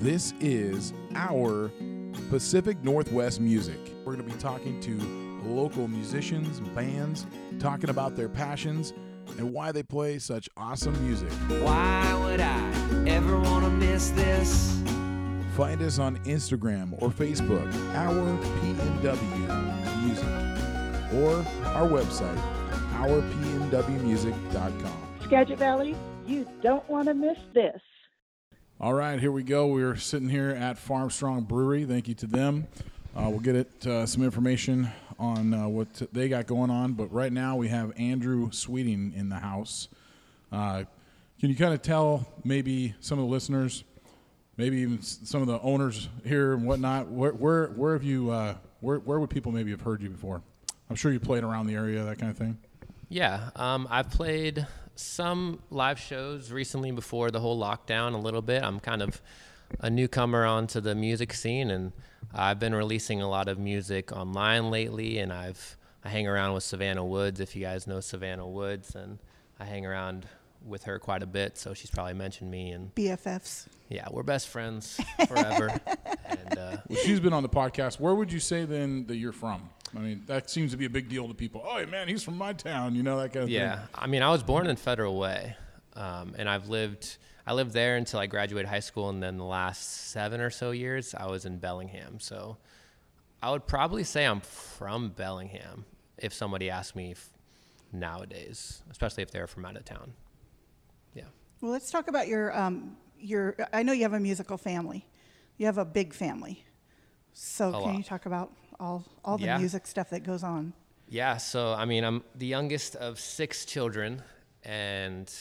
This is our Pacific Northwest music. We're going to be talking to local musicians, bands, talking about their passions and why they play such awesome music. Why would I ever want to miss this? Find us on Instagram or Facebook, our PNW Music, or our website, ourpnwmusic.com. Skagit Valley, you don't want to miss this. All right, here we go. We're sitting here at Farmstrong Brewery. Thank you to them. Uh, we'll get it uh, some information on uh, what they got going on. But right now we have Andrew Sweeting in the house. Uh, can you kind of tell maybe some of the listeners, maybe even some of the owners here and whatnot, where where, where have you uh, where where would people maybe have heard you before? I'm sure you played around the area, that kind of thing. Yeah, um, I've played some live shows recently before the whole lockdown a little bit. I'm kind of a newcomer onto the music scene, and I've been releasing a lot of music online lately. And I've I hang around with Savannah Woods, if you guys know Savannah Woods, and I hang around with her quite a bit. So she's probably mentioned me, and BFFs. yeah, we're best friends forever. and uh, Well, she's been on the podcast. Where would you say then that you're from? I mean, that seems to be a big deal to people. Oh, man, he's from my town. You know that kind of Yeah, thing. I mean, I was born in Federal Way, um, and I've lived. I lived there until I graduated high school, and then the last seven or so years, I was in Bellingham. So, I would probably say I'm from Bellingham if somebody asked me f- nowadays, especially if they're from out of town. Yeah. Well, let's talk about your um, your. I know you have a musical family. You have a big family. So A can lot. you talk about all all the Yeah. music stuff that goes on? Yeah, so I mean, I'm the youngest of six children, and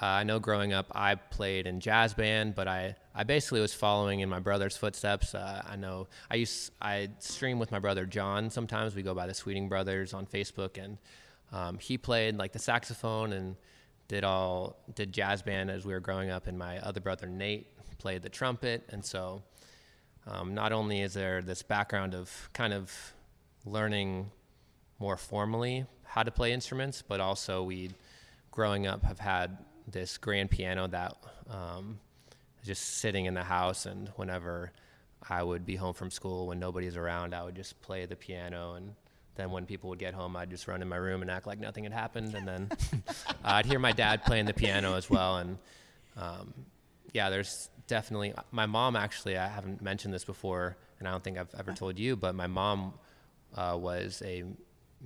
uh, I know growing up I played in jazz band, but I, I basically was following in my brother's footsteps. Uh, I know I used I stream with my brother John. Sometimes we go by the Sweeting Brothers on Facebook, and um, he played like the saxophone and did all did jazz band as we were growing up, and my other brother Nate played the trumpet, and so um, not only is there this background of kind of learning more formally how to play instruments, but also we, growing up, have had this grand piano that um, just sitting in the house. And whenever I would be home from school, when nobody's around, I would just play the piano. And then when people would get home, I'd just run in my room and act like nothing had happened. And then I'd hear my dad playing the piano as well. And um, yeah, there's definitely my mom. Actually, I haven't mentioned this before, and I don't think I've ever told you, but my mom uh, was a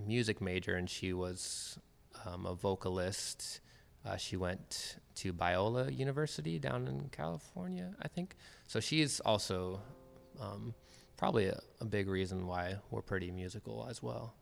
music major, and she was um, a vocalist. Uh, she went to Biola University down in California, I think. So she's also um, probably a, a big reason why we're pretty musical as well.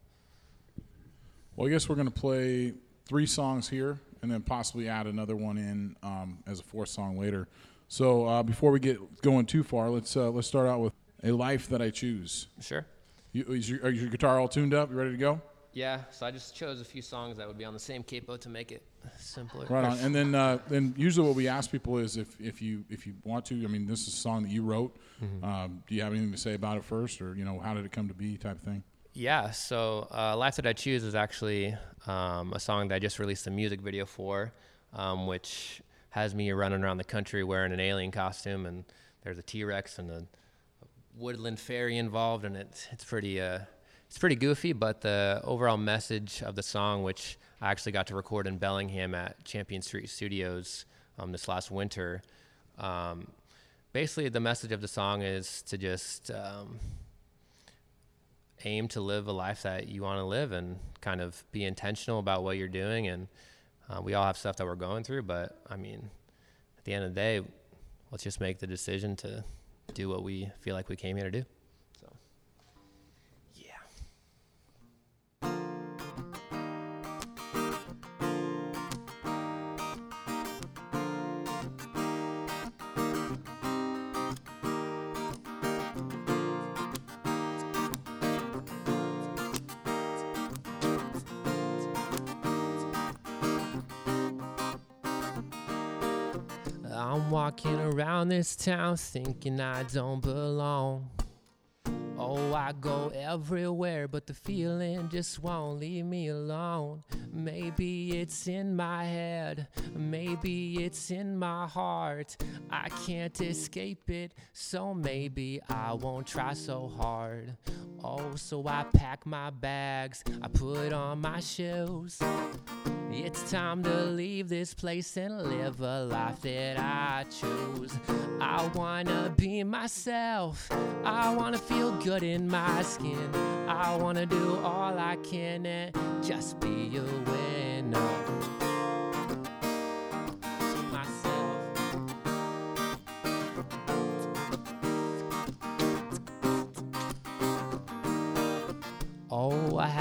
Well, I guess we're going to play three songs here and then possibly add another one in um, as a fourth song later. So uh, before we get going too far, let's uh, let's start out with "A Life That I Choose." Sure. You, is your, are your guitar all tuned up? You ready to go? Yeah, so I just chose a few songs that would be on the same capo to make it simpler. Right on. And then uh, then usually what we ask people is if, if you if you want to. I mean, this is a song that you wrote. Um, do you have anything to say about it first, or you know, how did it come to be, type of thing? Yeah, so uh, Life That I Choose is actually um, a song that I just released a music video for, um, which has me running around the country wearing an alien costume, and there's a T Rex and a woodland fairy involved, and it's it's pretty uh, it's pretty goofy. But the overall message of the song, which I actually got to record in Bellingham at Champion Street Studios um, this last winter, um, basically the message of the song is to just um, aim to live a life that you want to live and kind of be intentional about what you're doing. And uh, we all have stuff that we're going through, but I mean, at the end of the day, let's just make the decision to do what we feel like we came here to do. I'm walking around this town thinking I don't belong. Oh, I go everywhere, but the feeling just won't leave me alone. Maybe it's in my head, maybe it's in my heart. I can't escape it, so maybe I won't try so hard. Oh, so I pack my bags, I put on my shoes. It's time to leave this place and live a life that I choose. I wanna be myself. I wanna feel good in my skin. I wanna do all I can and just be a winner.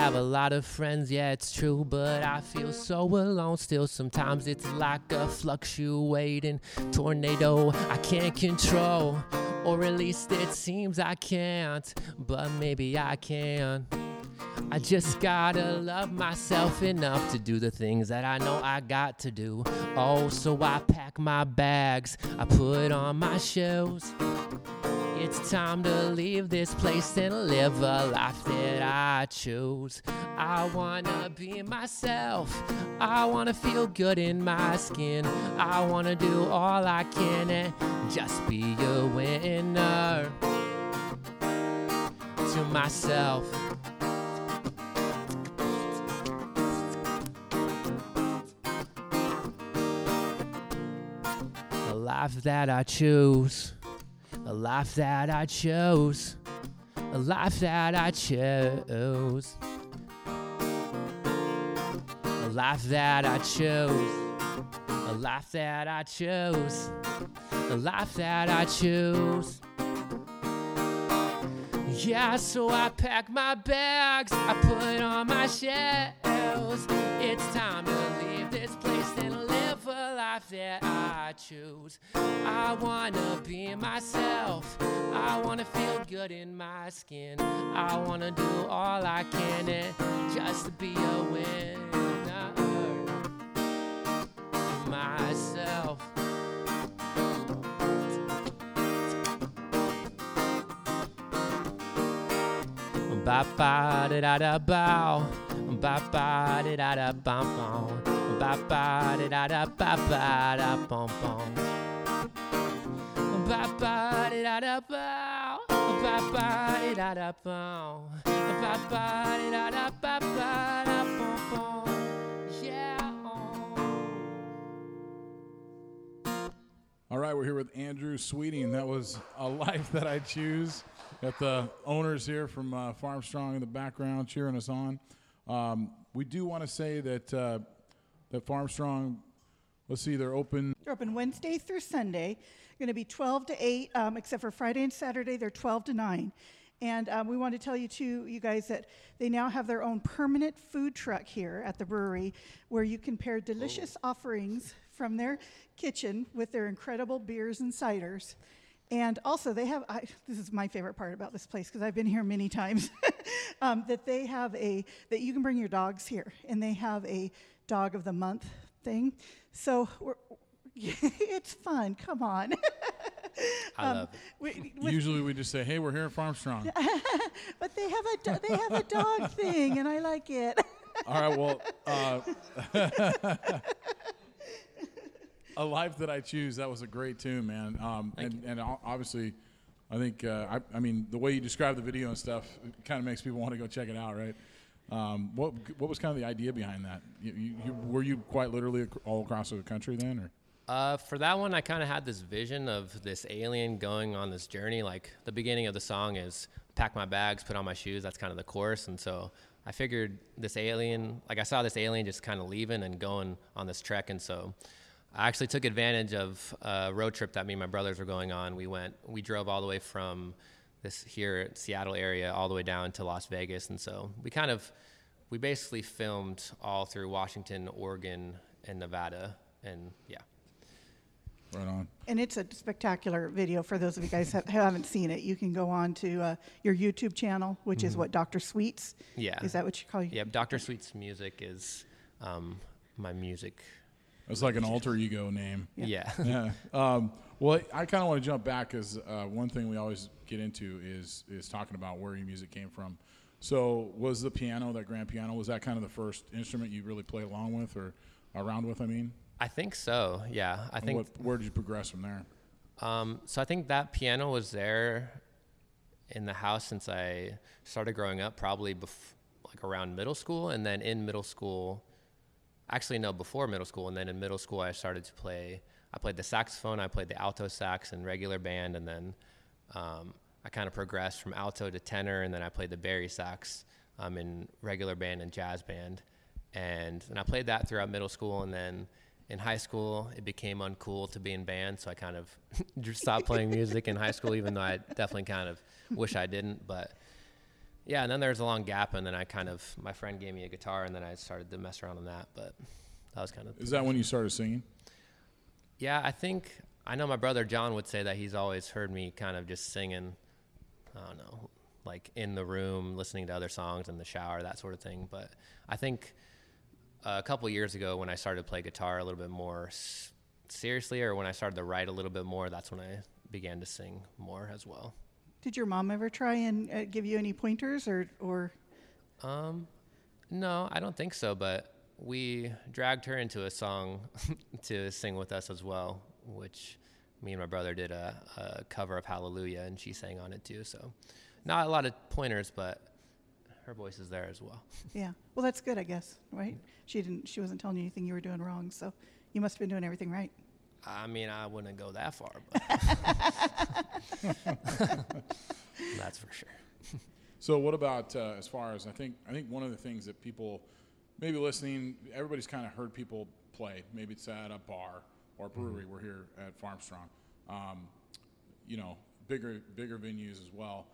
Have a lot of friends, yeah, it's true, but I feel so alone still. Sometimes it's like a fluctuating tornado I can't control, or at least it seems I can't, but maybe I can. I just gotta love myself enough to do the things that I know I got to do. Oh, so I pack my bags, I put on my shoes. It's time to leave this place and live a life that I choose. I wanna be myself. I wanna feel good in my skin. I wanna do all I can and just be a winner. To myself. The life that I choose. A life that I chose. A life that I chose. A life that I chose. A life that I chose. A life that I chose. Yeah, so I pack my bags, I put on my shells. It's time to leave this place life that I choose. I wanna be myself, I wanna feel good in my skin. I wanna do all I can and just to be a winner myself. Ba ba da da da bow. Ba ba da da da bum bum. Ba ba da da da ba ba da bum bum. Ba ba da da da bow. Ba ba da da. Ba ba da da ba ba da bum bum. Yeah. All right, we're here with Andrew Sweeting. That was a life that I choose. Got the owners here from uh, Farmstrong in the background cheering us on. Um, we do want to say that uh, that Farmstrong, let's see, they're open. They're open Wednesday through Sunday. Going to be 12 to 8, um, except for Friday and Saturday, they're 12 to 9. And um, we want to tell you, too, you guys, that they now have their own permanent food truck here at the brewery where you can pair delicious offerings from their kitchen with their incredible beers and ciders. And also, they have I, this is my favorite part about this place because I've been here many times. um, that they have a that you can bring your dogs here, and they have a dog of the month thing. So we're, it's fun. Come on. I love it. We- with- Usually we just say, hey, we're here at Farmstrong. but they have a do- they have a dog thing, and I like it. All right, well, uh, a life that I choose. That was a great tune, man. Um, and and obviously, I think uh, I, I mean the way you describe the video and stuff kind of makes people want to go check it out, right? Um, what what was kind of the idea behind that? You, you, you, were you quite literally all across the country then, or? Uh, for that one, I kind of had this vision of this alien going on this journey. Like the beginning of the song is pack my bags, put on my shoes. That's kind of the course, And so I figured this alien, like I saw this alien just kind of leaving and going on this trek. And so I actually took advantage of a road trip that me and my brothers were going on. We went, we drove all the way from this here at Seattle area all the way down to Las Vegas. And so we kind of, we basically filmed all through Washington, Oregon, and Nevada. And yeah. Right on. And it's a spectacular video for those of you guys that haven't seen it. You can go on to uh, your YouTube channel, which is what Dr. Sweets. Yeah. Is that what you call you? Yep, Dr. Sweet's music is um, my music. It's like an alter ego name. Yeah. yeah. Um, well, I kind of want to jump back because uh, one thing we always get into is is talking about where your music came from. So was the piano, that grand piano, was that kind of the first instrument you really played along with or around with? I mean, I think so. Yeah, I And think. what, where did you progress from there? Um, so I think that piano was there in the house since I started growing up, probably bef- like around middle school, and then in middle school, actually no, before middle school, and then in middle school I started to play. I played the saxophone, I played the alto sax in regular band, and then um, I kind of progressed from alto to tenor, and then I played the bari sax um, in regular band and jazz band, and and I played that throughout middle school, and then in high school it became uncool to be in band, so I kind of just stopped playing music in high school, even though I definitely kind of wish I didn't, but. Yeah, and then there was a long gap, and then I kind of my friend gave me a guitar, and then I started to mess around on that. But that was kind of Is that when you started singing? yeah. I think I know my brother John would say that he's always heard me kind of just singing. I don't know, like in the room, listening to other songs in the shower, that sort of thing. But I think a couple years ago, when I started to play guitar a little bit more seriously, or when I started to write a little bit more, that's when I began to sing more as well. Did your mom ever try and uh, give you any pointers or, or Um, no, I don't think so. But we dragged her into a song to sing with us as well, which me and my brother did a, a cover of Hallelujah, and she sang on it too. So, not a lot of pointers, but her voice is there as well. yeah? Well, that's good, I guess, right? She didn't. She wasn't telling you anything you were doing wrong, so you must have been doing everything right. I mean, I wouldn't go that far, but that's for sure. So what about uh, as far as I think I think one of the things that people maybe listening everybody's kind of heard people play maybe it's at a bar or brewery we're here at Farmstrong um, you know bigger bigger venues as well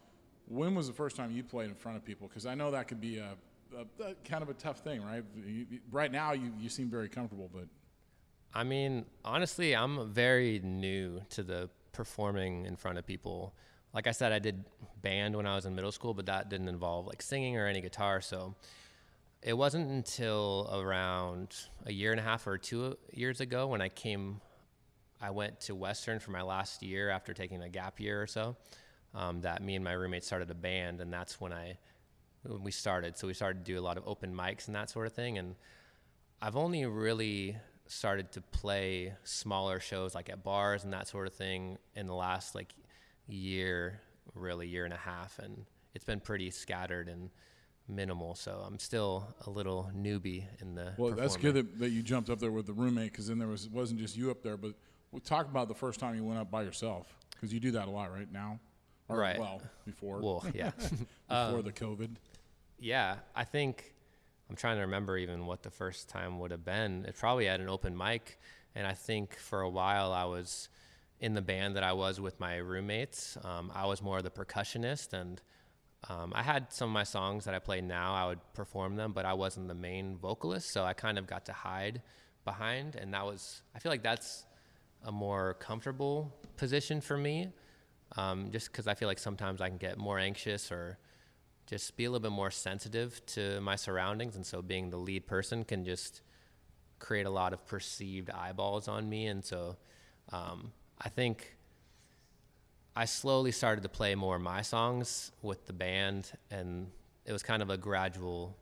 when was the first time you played in front of people because I know that could be a, a, a kind of a tough thing right you- right now you, you seem very comfortable but I mean, honestly, I'm very new to the performing in front of people. Like I said, I did band when I was in middle school, but that didn't involve like singing or any guitar. So it wasn't until around a year and a half or two years ago when I came, I went to Western for my last year after taking a gap year or so, um, that me and my roommate started a band, and that's when I when we started. So we started to do a lot of open mics and that sort of thing, and I've only really started to play smaller shows like at bars and that sort of thing in the last like year, really year and a half, and it's been pretty scattered and minimal. So I'm still a little newbie in the. well that's good that, that you jumped up there with the roommate because then there was it wasn't just you up there but we'll talk about the first time you went up by yourself because you do that a lot right now or, Right. well before Well, yeah, before the COVID. yeah. I think I'm trying to remember even what the first time would have been. It probably at an open mic, and I think for a while I was in the band that I was with my roommates. Um, I was more the percussionist, and um, I had some of my songs that I play now. I would perform them, but I wasn't the main vocalist, so I kind of got to hide behind, and that was. I feel like that's a more comfortable position for me, um, just because I feel like sometimes I can get more anxious or just be a little bit more sensitive to my surroundings, and so being the lead person can just create a lot of perceived eyeballs on me, and so um, I think I slowly started to play more of my songs with the band, and it was kind of a gradual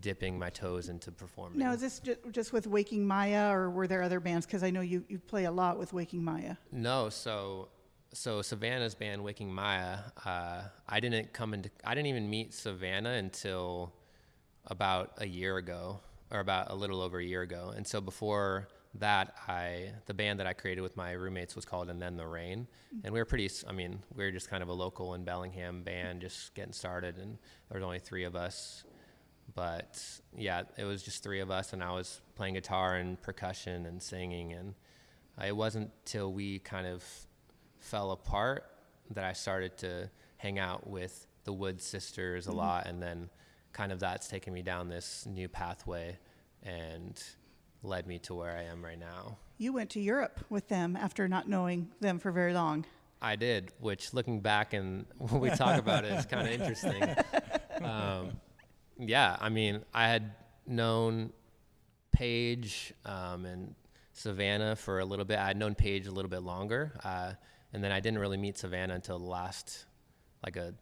dipping my toes into performing. Now, is this ju- just with Waking Maya, or were there other bands? Because I know you, you play a lot with Waking Maya. No, so so Savannah's band Waking Maya, uh, I didn't come into I didn't even meet Savannah until about a year ago or about a little over a year ago. And so before that, I the band that I created with my roommates was called And Then the Rain, and we were pretty. I mean, we were just kind of a local in Bellingham band, just getting started, and there was only three of us. But yeah, it was just three of us, and I was playing guitar and percussion and singing, and it wasn't till we kind of fell apart that I started to hang out with the Wood sisters a mm-hmm. lot, and then kind of that's taken me down this new pathway and led me to where I am right now. You went to Europe with them after not knowing them for very long. I did, which looking back and when we talk about it's kind of interesting. Um, yeah, I mean, I had known Paige um, and Savannah for a little bit. I'd known Paige a little bit longer, uh, and then I didn't really meet Savannah until the last, like a,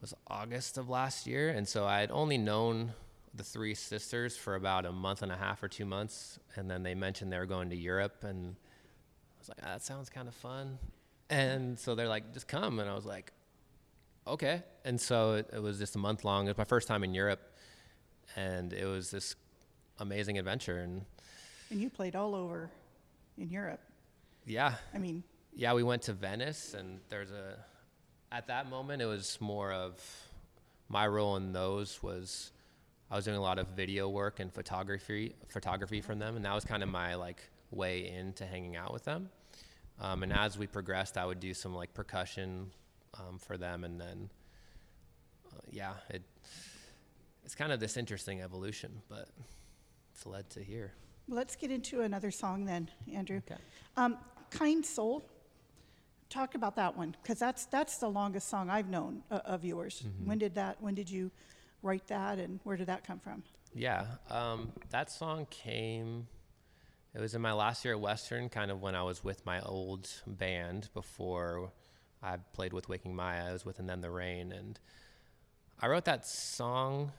was August of last year, and so I had only known the three sisters for about a month and a half or two months, and then they mentioned they were going to Europe, and I was like, ah, that sounds kind of fun, and so they're like, just come, and I was like, okay, and so it, it was just a month long. It was my first time in Europe, and it was this amazing adventure, and And you played all over in Europe. yeah, I mean, yeah, we went to Venice, and there's a. At that moment, it was more of my role in those was I was doing a lot of video work and photography, photography from them, and that was kind of my like way into hanging out with them. Um, and as we progressed, I would do some like percussion um, for them, and then uh, yeah, it it's kind of this interesting evolution, but it's led to here. let's get into another song then, Andrew. Okay. Um, kind Soul. Talk about that one because that's that's the longest song I've known uh, of yours. Mm-hmm. When did that? When did you write that, and where did that come from? Yeah, um, that song came. It was in my last year at Western, kind of when I was with my old band before I played with Waking Maya. I was with And Then the Rain, and I wrote that song.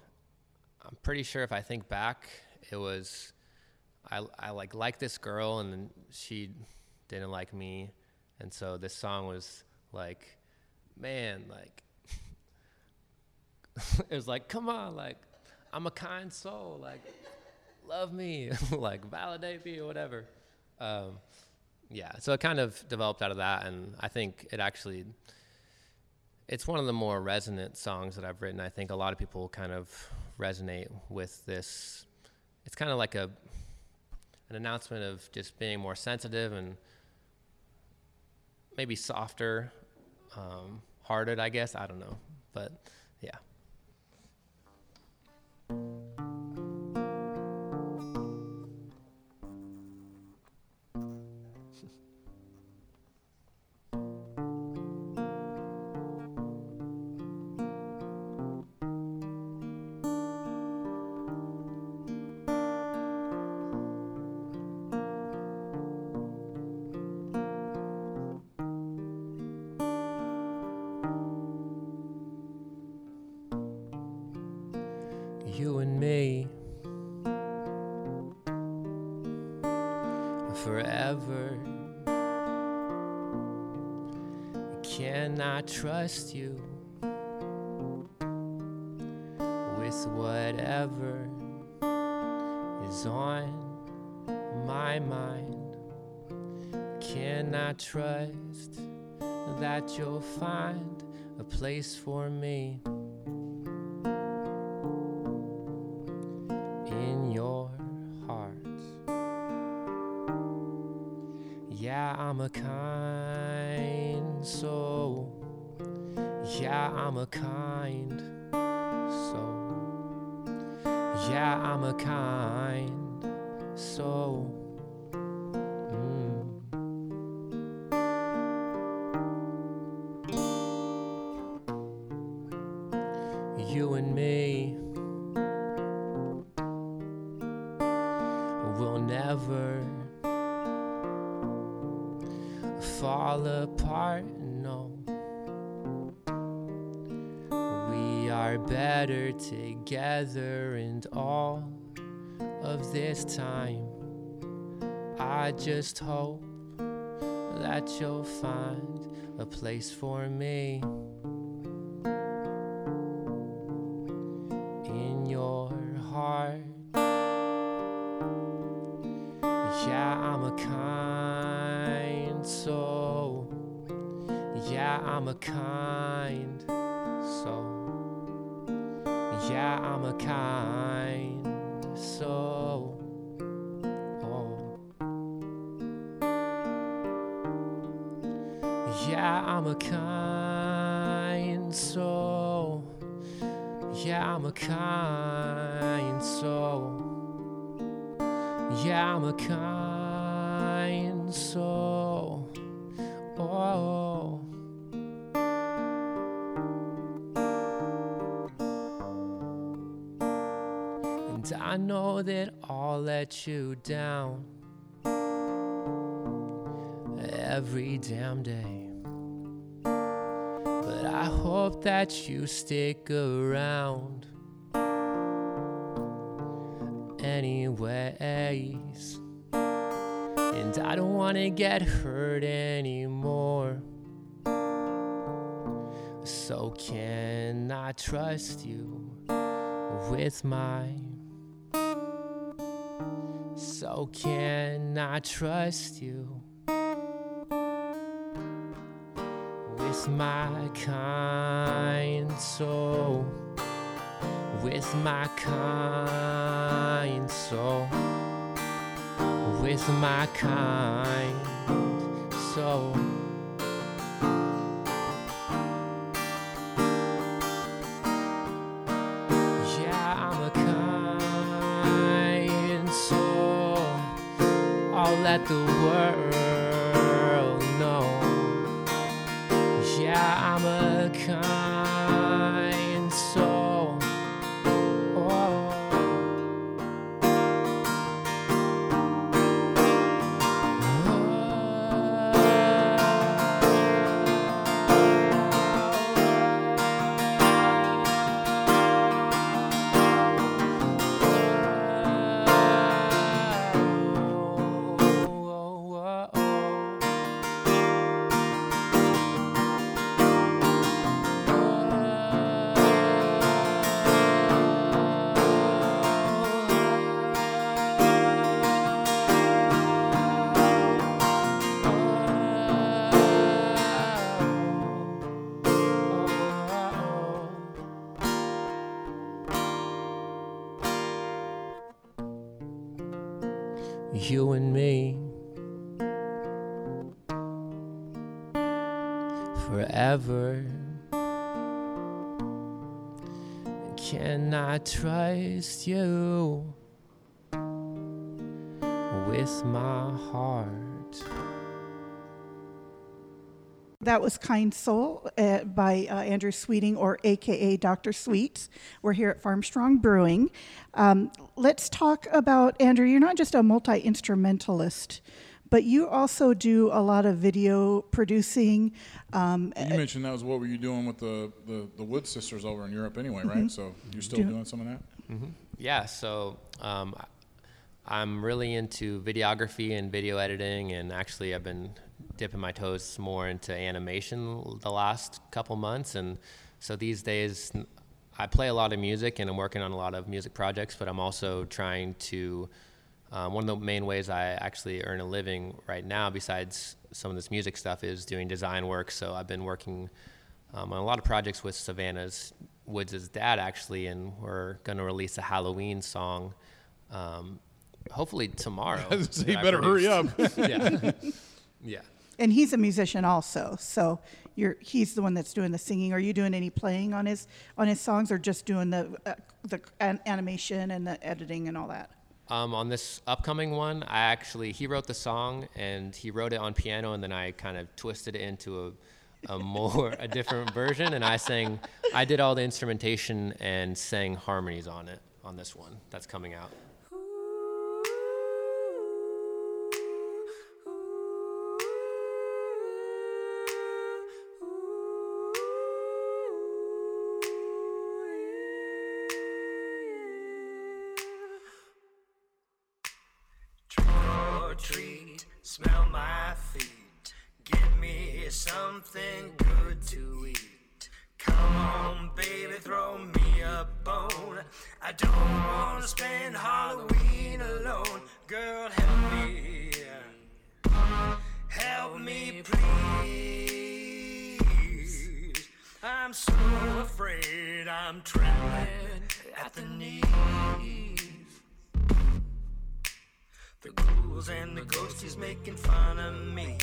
I'm pretty sure if I think back, it was I I like liked this girl, and she didn't like me, and so this song was like, man, like it was like, come on, like, I'm a kind soul, like, love me, like, validate me or whatever. Um, yeah, so it kind of developed out of that, and I think it actually, it's one of the more resonant songs that I've written. I think a lot of people kind of resonate with this. It's kind of like a, an announcement of just being more sensitive and maybe softer, um, hearted, I guess. I don't know, but yeah. You and me forever. I trust you with whatever is on my mind? I trust that you'll find a place for me? Place for me in your heart. Yeah, I'm a kind soul. Yeah, I'm a kind soul. Yeah, I'm a kind soul. I'm a kind soul. Yeah, I'm a kind soul. Yeah, I'm a kind soul. Oh. And I know that I'll let you down. every damn day. Hope that you stick around. Anyways, and I don't want to get hurt anymore. So, can I trust you with my so can I trust you with my kind soul? With my kind soul, with my kind soul. Yeah, I'm a kind soul. I'll let the world I'm a kind trust you with my heart? That was Kind Soul uh, by uh, Andrew Sweeting, or AKA Dr. Sweets. We're here at Farmstrong Brewing. Um, let's talk about, Andrew, you're not just a multi instrumentalist, but you also do a lot of video producing. Um, You mentioned that was what were you doing with the, the, the Wood Sisters over in Europe anyway, right? So you're still Do- doing some of that? Yeah, so um, I'm really into videography and video editing, and actually, I've been dipping my toes more into animation the last couple months. And so these days, I play a lot of music and I'm working on a lot of music projects, but I'm also trying to. Um, one of the main ways I actually earn a living right now, besides some of this music stuff, is doing design work. So I've been working um, on a lot of projects with Savannah's Woods' dad, actually, and we're going to release a Halloween song um, hopefully tomorrow. So you I better hurry up. yeah. Yeah. and he's a musician also, so you're he's the one that's doing the singing. Are you doing any playing on his on his songs, or just doing the uh, the an- animation and the editing and all that? Um, on this upcoming one, I actually he wrote the song and he wrote it on piano, and then I kind of twisted it into a, a more a different version, and I sang. I did all the instrumentation and sang harmonies on it on this one that's coming out. Something good to eat. Come on, baby, throw me a bone. I don't wanna spend Halloween alone. Girl, help me. Help me, please. I'm so afraid I'm trembling at the knees. The ghouls and the ghosties making fun of me.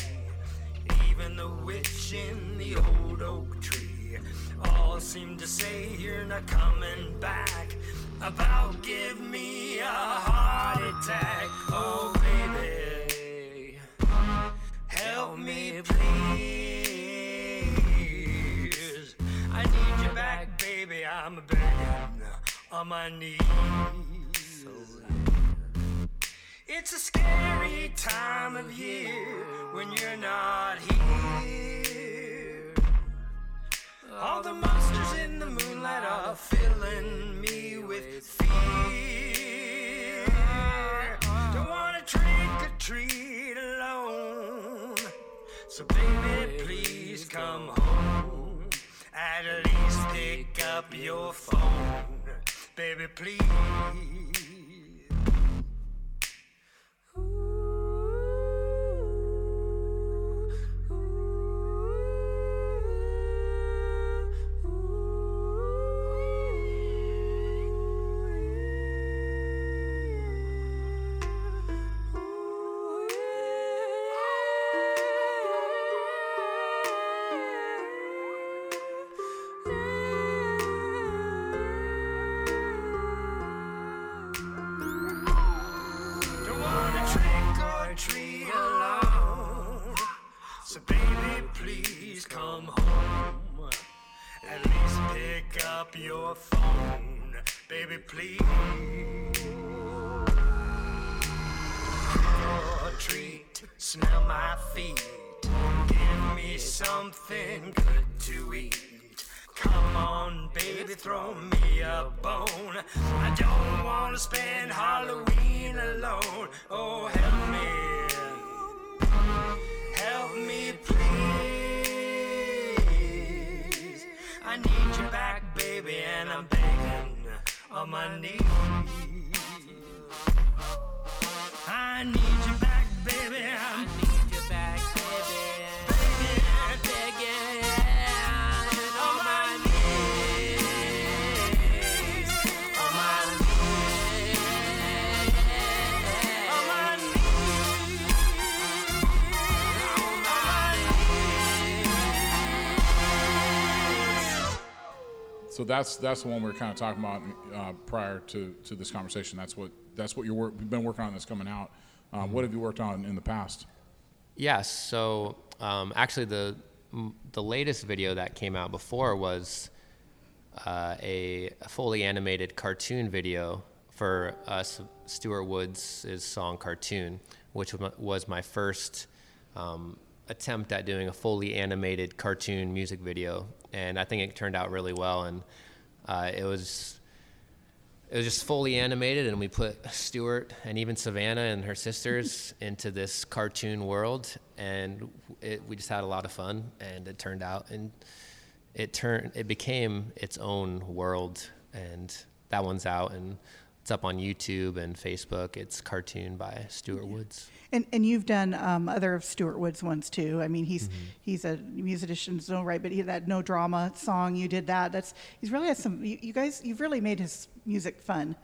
Even the witch in the old oak tree. All seem to say you're not coming back. About give me a heart attack. Oh, baby. Help me, please. I need you back, baby. I'm begging on my knees. It's a scary time of year when you're not here. All the monsters in the moonlight are filling me with fear. Don't wanna trick or treat alone. So baby, please come home. At least pick up your phone. Baby, please. So that's that's the one we are kind of talking about uh, prior to, to this conversation. That's what that's what you're work, you've been working on that's coming out. Uh, What have you worked on in the past? Yes. So um, actually, the the latest video that came out before was uh, a fully animated cartoon video for us, Stuart Woods' song "Cartoon," which wa- was my first um, attempt at doing a fully animated cartoon music video, and I think it turned out really well. And uh, it was it was just fully animated and we put stuart and even savannah and her sisters into this cartoon world and it, we just had a lot of fun and it turned out and it turned it became its own world and that one's out and it's up on youtube and facebook it's cartoon by stuart woods And and you've done um, other of Stuart Wood's ones too. I mean, he's he's a musician, so right, but he had that no drama song you did that. That's he's really had some. You, you guys, you've really made his music fun.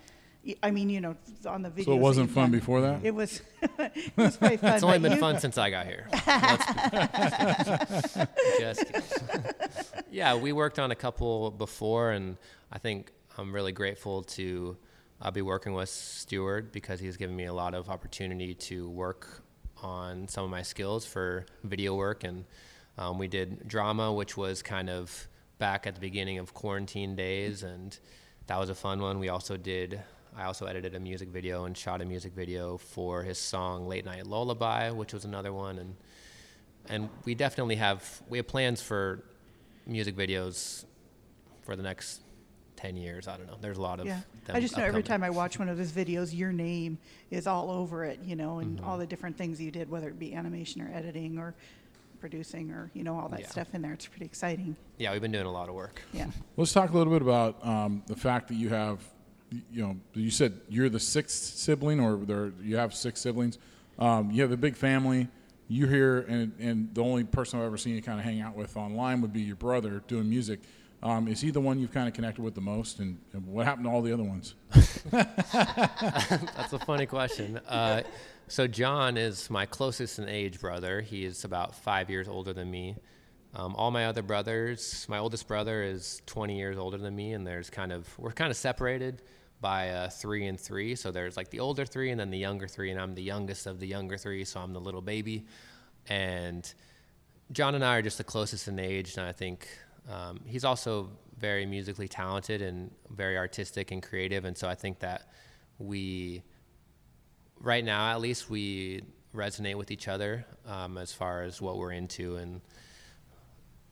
I mean, you know, on the video. So it wasn't fun before that. It was. it was very fun. it's only been you- fun since i got here just yeah we worked on a couple before and i think i'm really grateful to uh, be working with Stuart because he's given me a lot of opportunity to work on some of my skills for video work. And um, we did drama which was kind of back at the beginning of quarantine days and that was a fun one. We also did i also edited a music video and shot a music video for his song late night lullaby which was another one. And and we definitely have we have plans for music videos for the next 10 years i don't know there's a lot of Yeah, them I just know every time I watch one of his videos, your name is all over it, you know, and Mm-hmm. all the different things you did, whether it be animation or editing or producing or you know all that Yeah. stuff in there. It's pretty exciting. yeah we've been doing a lot of work Yeah. Let's talk a little bit about um, the fact that you have, you know, you said you're the sixth sibling, or there you have six siblings. Um, you have a big family. You're here, and, and the only person I've ever seen you kind of hang out with online would be your brother doing music. Um, is he the one you've kind of connected with the most, and, and what happened to all the other ones? That's a funny question. Uh, so John is my closest in age brother. He is about five years older than me. Um, all my other brothers, my oldest brother is 20 years older than me, and there's kind of we're kind of separated by uh, three and three. So there's like the older three and then the younger three, and I'm the youngest of the younger three, so I'm the little baby. And John and I are just the closest in age, and I think um, he's also very musically talented and very artistic and creative, and so I think that we right now, at least, we resonate with each other um, as far as what we're into and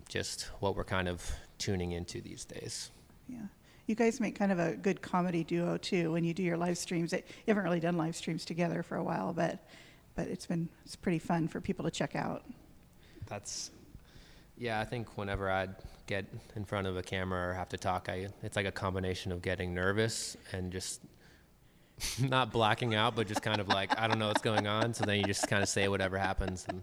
just what we're kind of tuning into these days. Yeah. You guys make kind of a good comedy duo too when you do your live streams. It, you haven't really done live streams together for a while, but but it's been it's pretty fun for people to check out. That's yeah. I think whenever I get in front of a camera or have to talk, I it's like a combination of getting nervous and just not blacking out, but just kind of like I don't know what's going on. So then you just kind of say whatever happens. And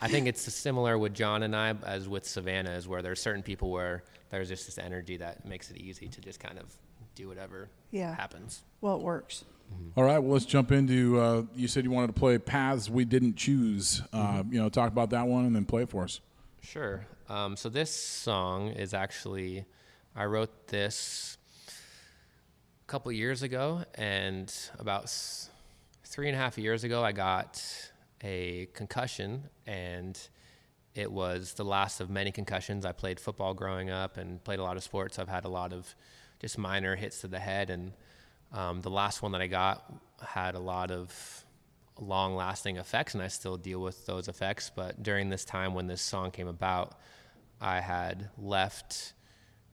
I think it's similar with John and I as with Savannah, is where there's certain people where there's just this energy that makes it easy to just kind of do whatever Yeah. happens. Well, it works. All right, well, let's jump into. Uh, you said you wanted to play Paths We Didn't Choose. Uh, Mm-hmm. You know, talk about that one and then play it for us. Sure. Um, so this song is actually, I wrote this a couple years ago, and about s- three and a half years ago, I got a concussion, and it was the last of many concussions. I played football growing up and played a lot of sports. I've had a lot of just minor hits to the head, and um, the last one that I got had a lot of long lasting effects and I still deal with those effects. But during this time when this song came about, I had left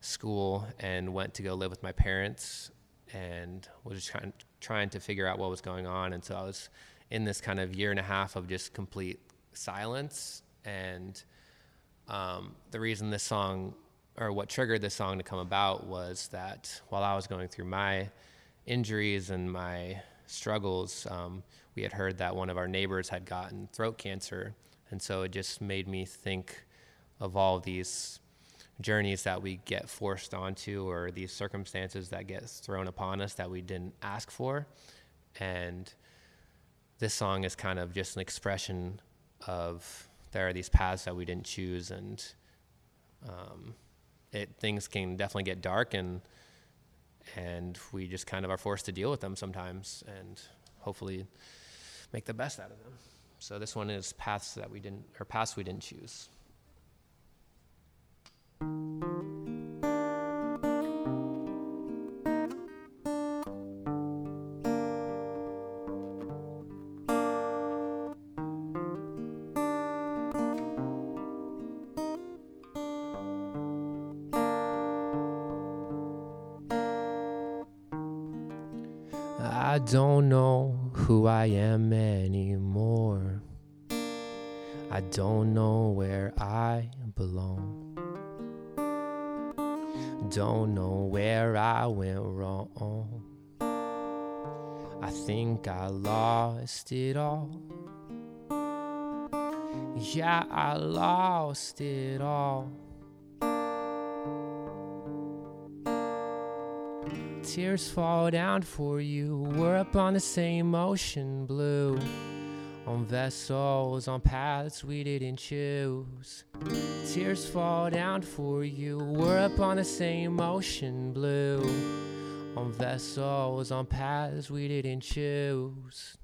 school and went to go live with my parents and was trying trying to figure out what was going on. And so I was in this kind of year and a half of just complete silence. And um, the reason this song or what triggered this song to come about was that while I was going through my injuries and my struggles, um, we had heard that one of our neighbors had gotten throat cancer. And so it just made me think of all these journeys that we get forced onto or these circumstances that get thrown upon us that we didn't ask for. And this song is kind of just an expression of there are these paths that we didn't choose and um, it things can definitely get dark and and we just kind of are forced to deal with them sometimes and hopefully make the best out of them. So this one is paths that we didn't or paths we didn't choose. Don't know who I am anymore. I don't know where I belong. Don't know where I went wrong. I think I lost it all. Yeah, I lost it all. Tears fall down for you. We're up on the same ocean blue. On vessels, on paths we didn't choose. Tears fall down for you. We're up on the same ocean blue. On vessels, on paths we didn't choose.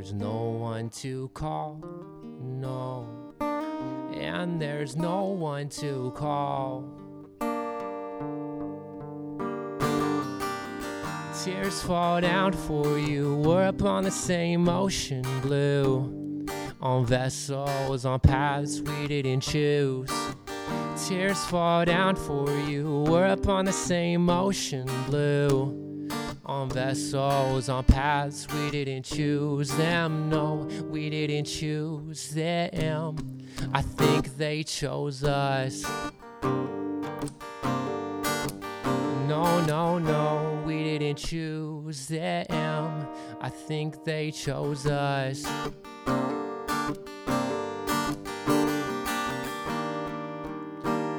There's no one to call, no. And there's no one to call. Tears fall down for you. We're up on the same ocean blue. On vessels, on paths we didn't choose. Tears fall down for you. We're up on the same ocean blue. On vessels, on paths we didn't choose them. No, we didn't choose them. I think they chose us. No, no, no, we didn't choose them. I think they chose us.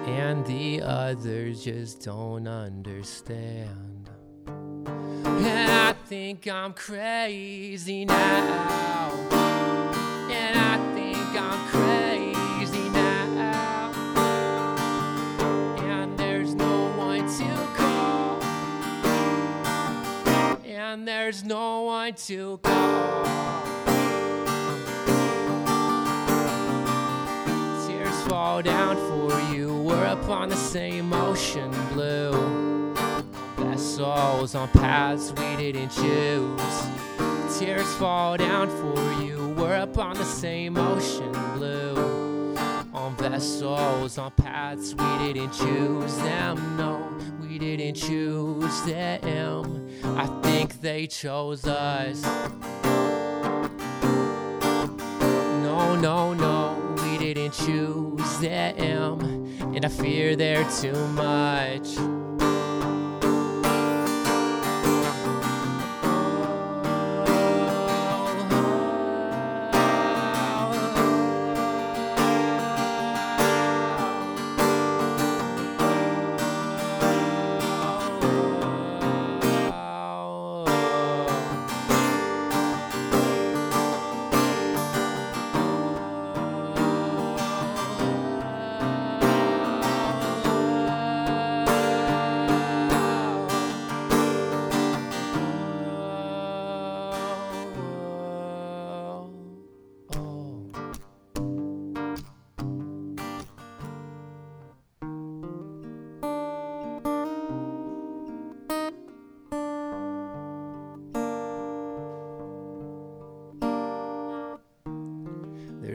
And the others just don't understand. And I think I'm crazy now. And I think I'm crazy now. And there's no one to call. And there's no one to call. Tears fall down for you. We're upon the same ocean blue. Vessels on paths we didn't choose. Tears fall down for you. We're up on the same ocean blue. On vessels on paths we didn't choose them. No, we didn't choose them. I think they chose us. No, no, no, we didn't choose them. And I fear they're too much.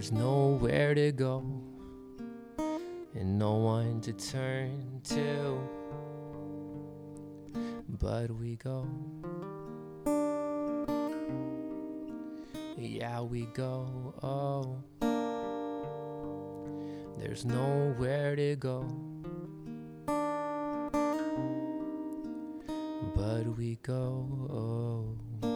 There's nowhere to go and no one to turn to. But we go. Yeah, we go. Oh. There's nowhere to go. But we go. Oh.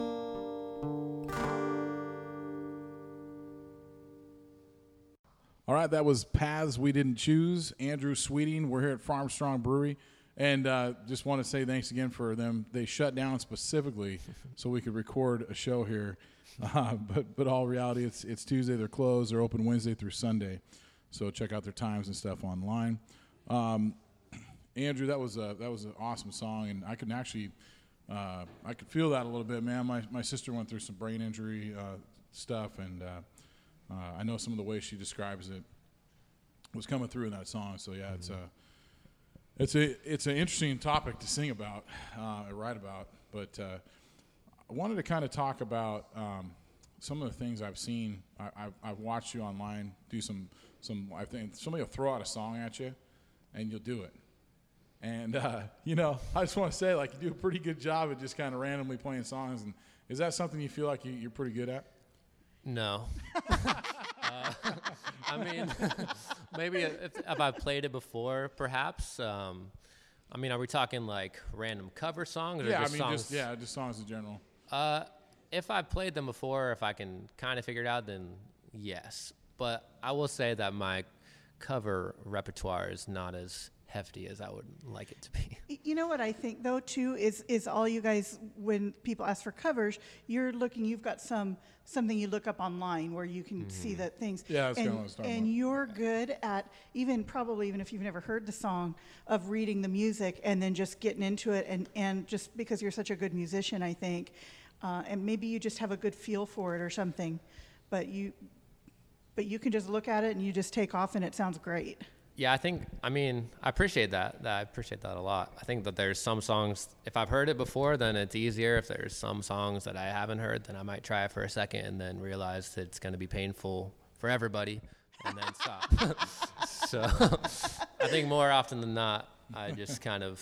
That was Paths We Didn't Choose. Andrew Sweeting. We're here at Farmstrong Brewery. And uh, just want to say thanks again for them. They shut down specifically so we could record a show here. Uh, but but all reality, it's it's Tuesday. They're closed. They're open Wednesday through Sunday. So check out their times and stuff online. Um, Andrew, that was a that was an awesome song, and I can actually uh, I could feel that a little bit, man. My my sister went through some brain injury uh, stuff, and uh, uh, I know some of the ways she describes it was coming through in that song. So yeah, it's a it's a it's an interesting topic to sing about, uh, or write about. But uh, I wanted to kind of talk about um, some of the things I've seen. I, I've, I've watched you online do some some. I think somebody will throw out a song at you, and you'll do it. And uh, you know, I just want to say, like, you do a pretty good job at just kind of randomly playing songs. And is that something you feel like you, you're pretty good at? No. uh, I mean, maybe if, if I've played it before, perhaps. Um, I mean, are we talking like random cover songs or yeah, I just mean, songs? just yeah, just songs in general. Uh, if I've played them before, if I can kind of figure it out, then yes. But I will say that my cover repertoire is not as hefty as I would like it to be. You know what I think though too is is all you guys when people ask for covers, you're looking. You've got some something you look up online where you can see the things. Yeah, that's and, kinda what I was talking And you're good at even probably even if you've never heard the song of reading the music and then just getting into it and and just because you're such a good musician, I think, uh, and maybe you just have a good feel for it or something, but you. But you can just look at it and you just take off and it sounds great. Yeah, I think. I mean, I appreciate that. that. I appreciate that a lot. I think that there's some songs. If I've heard it before, then it's easier. If there's some songs that I haven't heard, then I might try it for a second and then realize that it's going to be painful for everybody, and then stop. so, I think more often than not, I just kind of,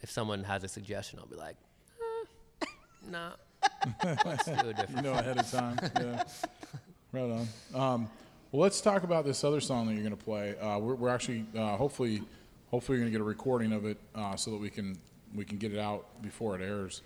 if someone has a suggestion, I'll be like, eh, nah, let's do a different. you know ahead of time. Yeah. Right on. Um, well, let's talk about this other song that you're going to play. Uh, we're, we're actually, uh, hopefully, hopefully, you're going to get a recording of it uh, so that we can we can get it out before it airs.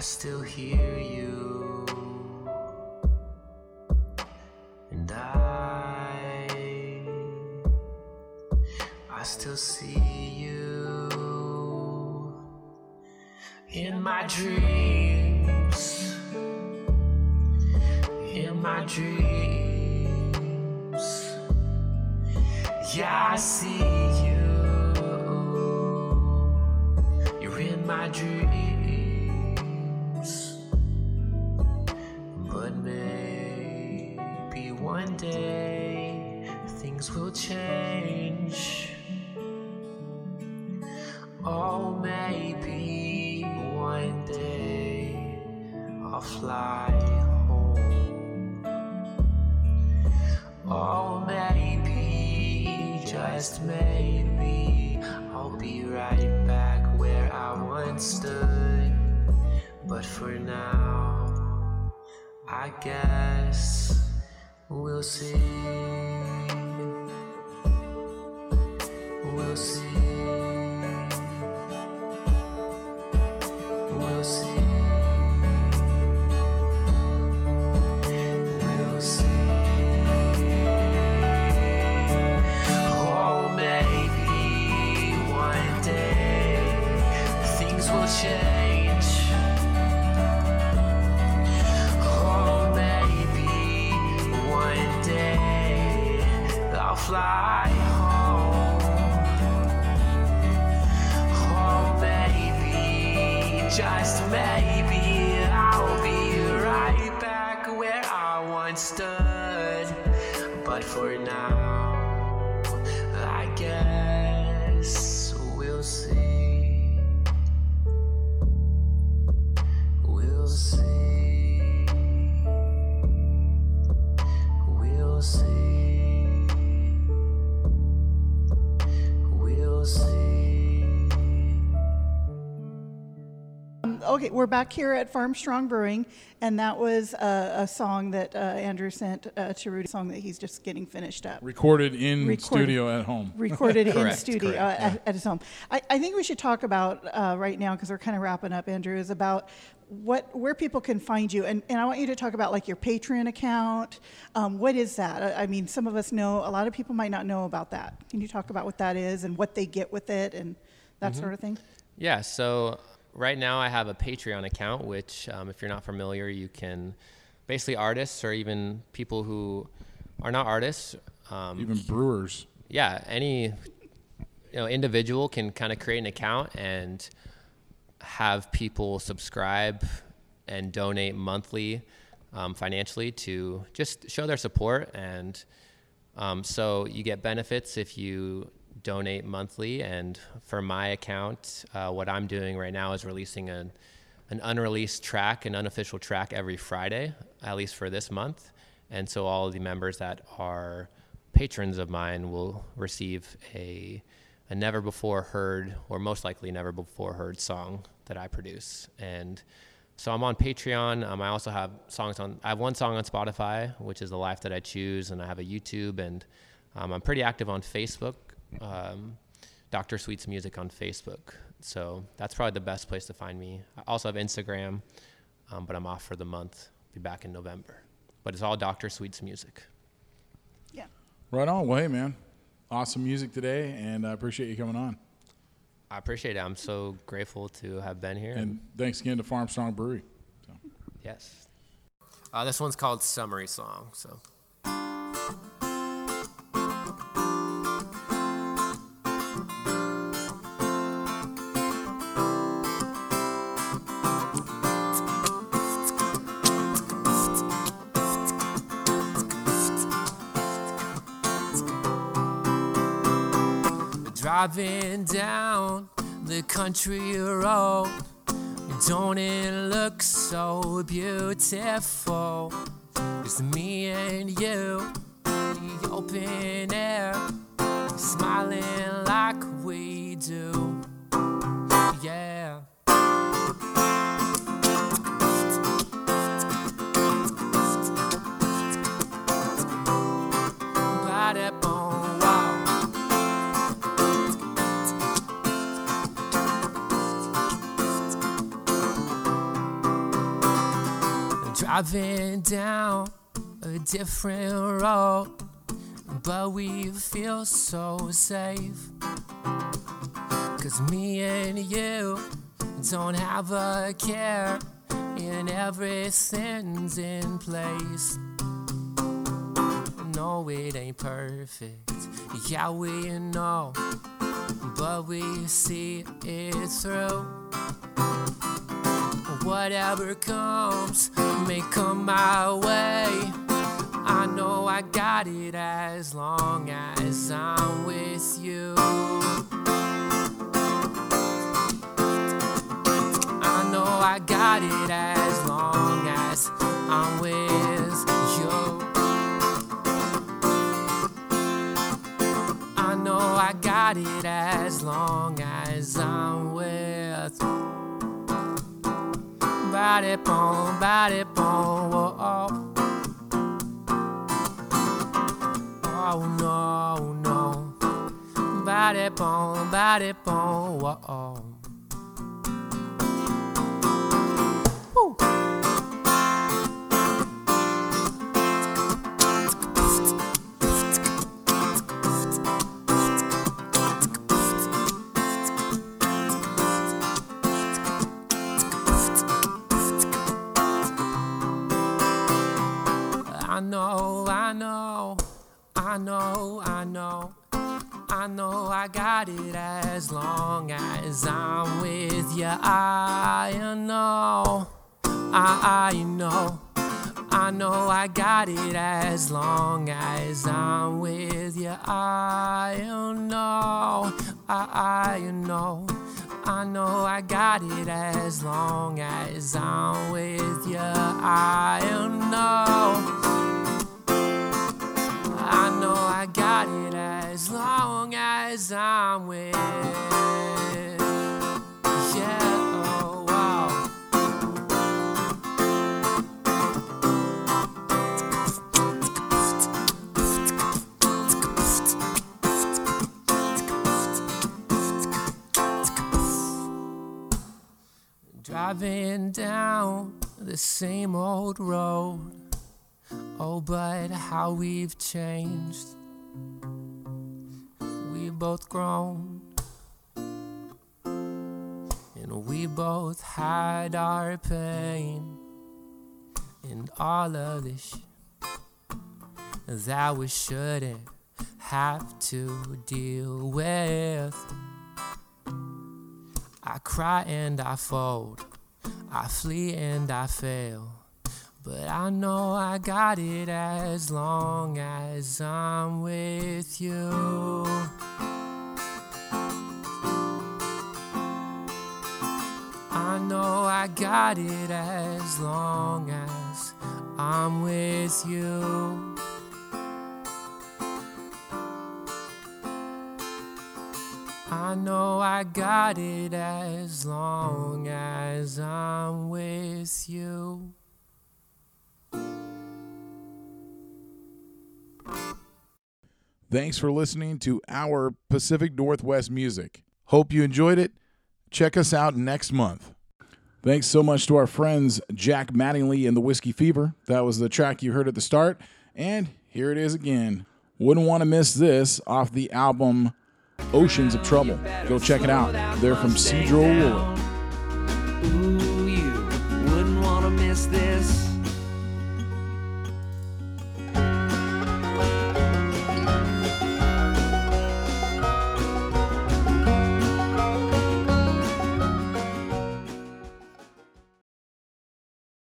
I still hear you. And I I still see you in my dreams. In my dreams. Yeah I see you. You're in my dreams. Things we're back here at Farmstrong Brewing, and that was a, a song that uh, Andrew sent uh, to Rudy, a song that he's just getting finished up. Recorded in Recorded. studio at home. recorded in Correct, studio correct, uh, at, at his home. I, I think we should talk about uh, right now because we're kind of wrapping up. Andrew is about what where people can find you, and, and I want you to talk about like your Patreon account. Um, what is that? I, I mean, some of us know. A lot of people might not know about that. Can you talk about what that is and what they get with it and that Mm-hmm. sort of thing? Yeah, so right now I have a Patreon account, which, um, if you're not familiar, you can basically artists or even people who are not artists, um, Even brewers. yeah, any you know individual can kind of create an account and have people subscribe and donate monthly um, financially to just show their support and um, so you get benefits if you donate monthly and for my account uh, what i'm doing right now is releasing a, an unreleased track an unofficial track every friday at least for this month and so all of the members that are patrons of mine will receive a, a never before heard or most likely never before heard song that i produce and so I'm on Patreon. Um, I also have songs on. I have one song on Spotify, which is "The Life That I Choose," and I have a YouTube, and um, I'm pretty active on Facebook. Um, Dr. Sweets Music on Facebook. So that's probably the best place to find me. I also have Instagram, um, but I'm off for the month. Be back in November. But it's all Dr. Sweet's music. Yeah. Right on. Well, hey, man. Awesome music today, and I appreciate you coming on. I appreciate it. I'm so grateful to have been here. And thanks again to Farmstrong Brewery. So. yes. Uh, this one's called Summary Song. So. Driving down the country road, don't it look so beautiful? It's me Driving down a different road, but we feel so safe. Cause me and you don't have a care, and everything's in place. No, it ain't perfect, yeah, we know, but we see it through. Whatever comes may come my way. I know I got it as long as I'm with you. I know I got it as long as I'm with you. I know I got it as long as I'm with body boom, body boom, whoa, oh. Oh no, no. Body boom, body boom, whoa, oh. I know I got it as long as I'm with you. I know, I, know, I know I got it as long as I'm with you. I know, I, I know, I know I got it as long as I'm with you. I know. I know I got it as long as I'm with. Yeah, oh wow. Driving down the same old road. Oh, but how we've changed. We both grown. And we both hide our pain. And all of this shit that we shouldn't have to deal with. I cry and I fold. I flee and I fail. But I know I got it as long as I'm with you. I got it as long as I'm with you. I know I got it as long as I'm with you. Thanks for listening to our Pacific Northwest music. Hope you enjoyed it. Check us out next month. Thanks so much to our friends Jack Mattingly and the Whiskey Fever. That was the track you heard at the start. And here it is again. Wouldn't want to miss this off the album Oceans of Trouble. Go check it out. They're from Cedro Woollet.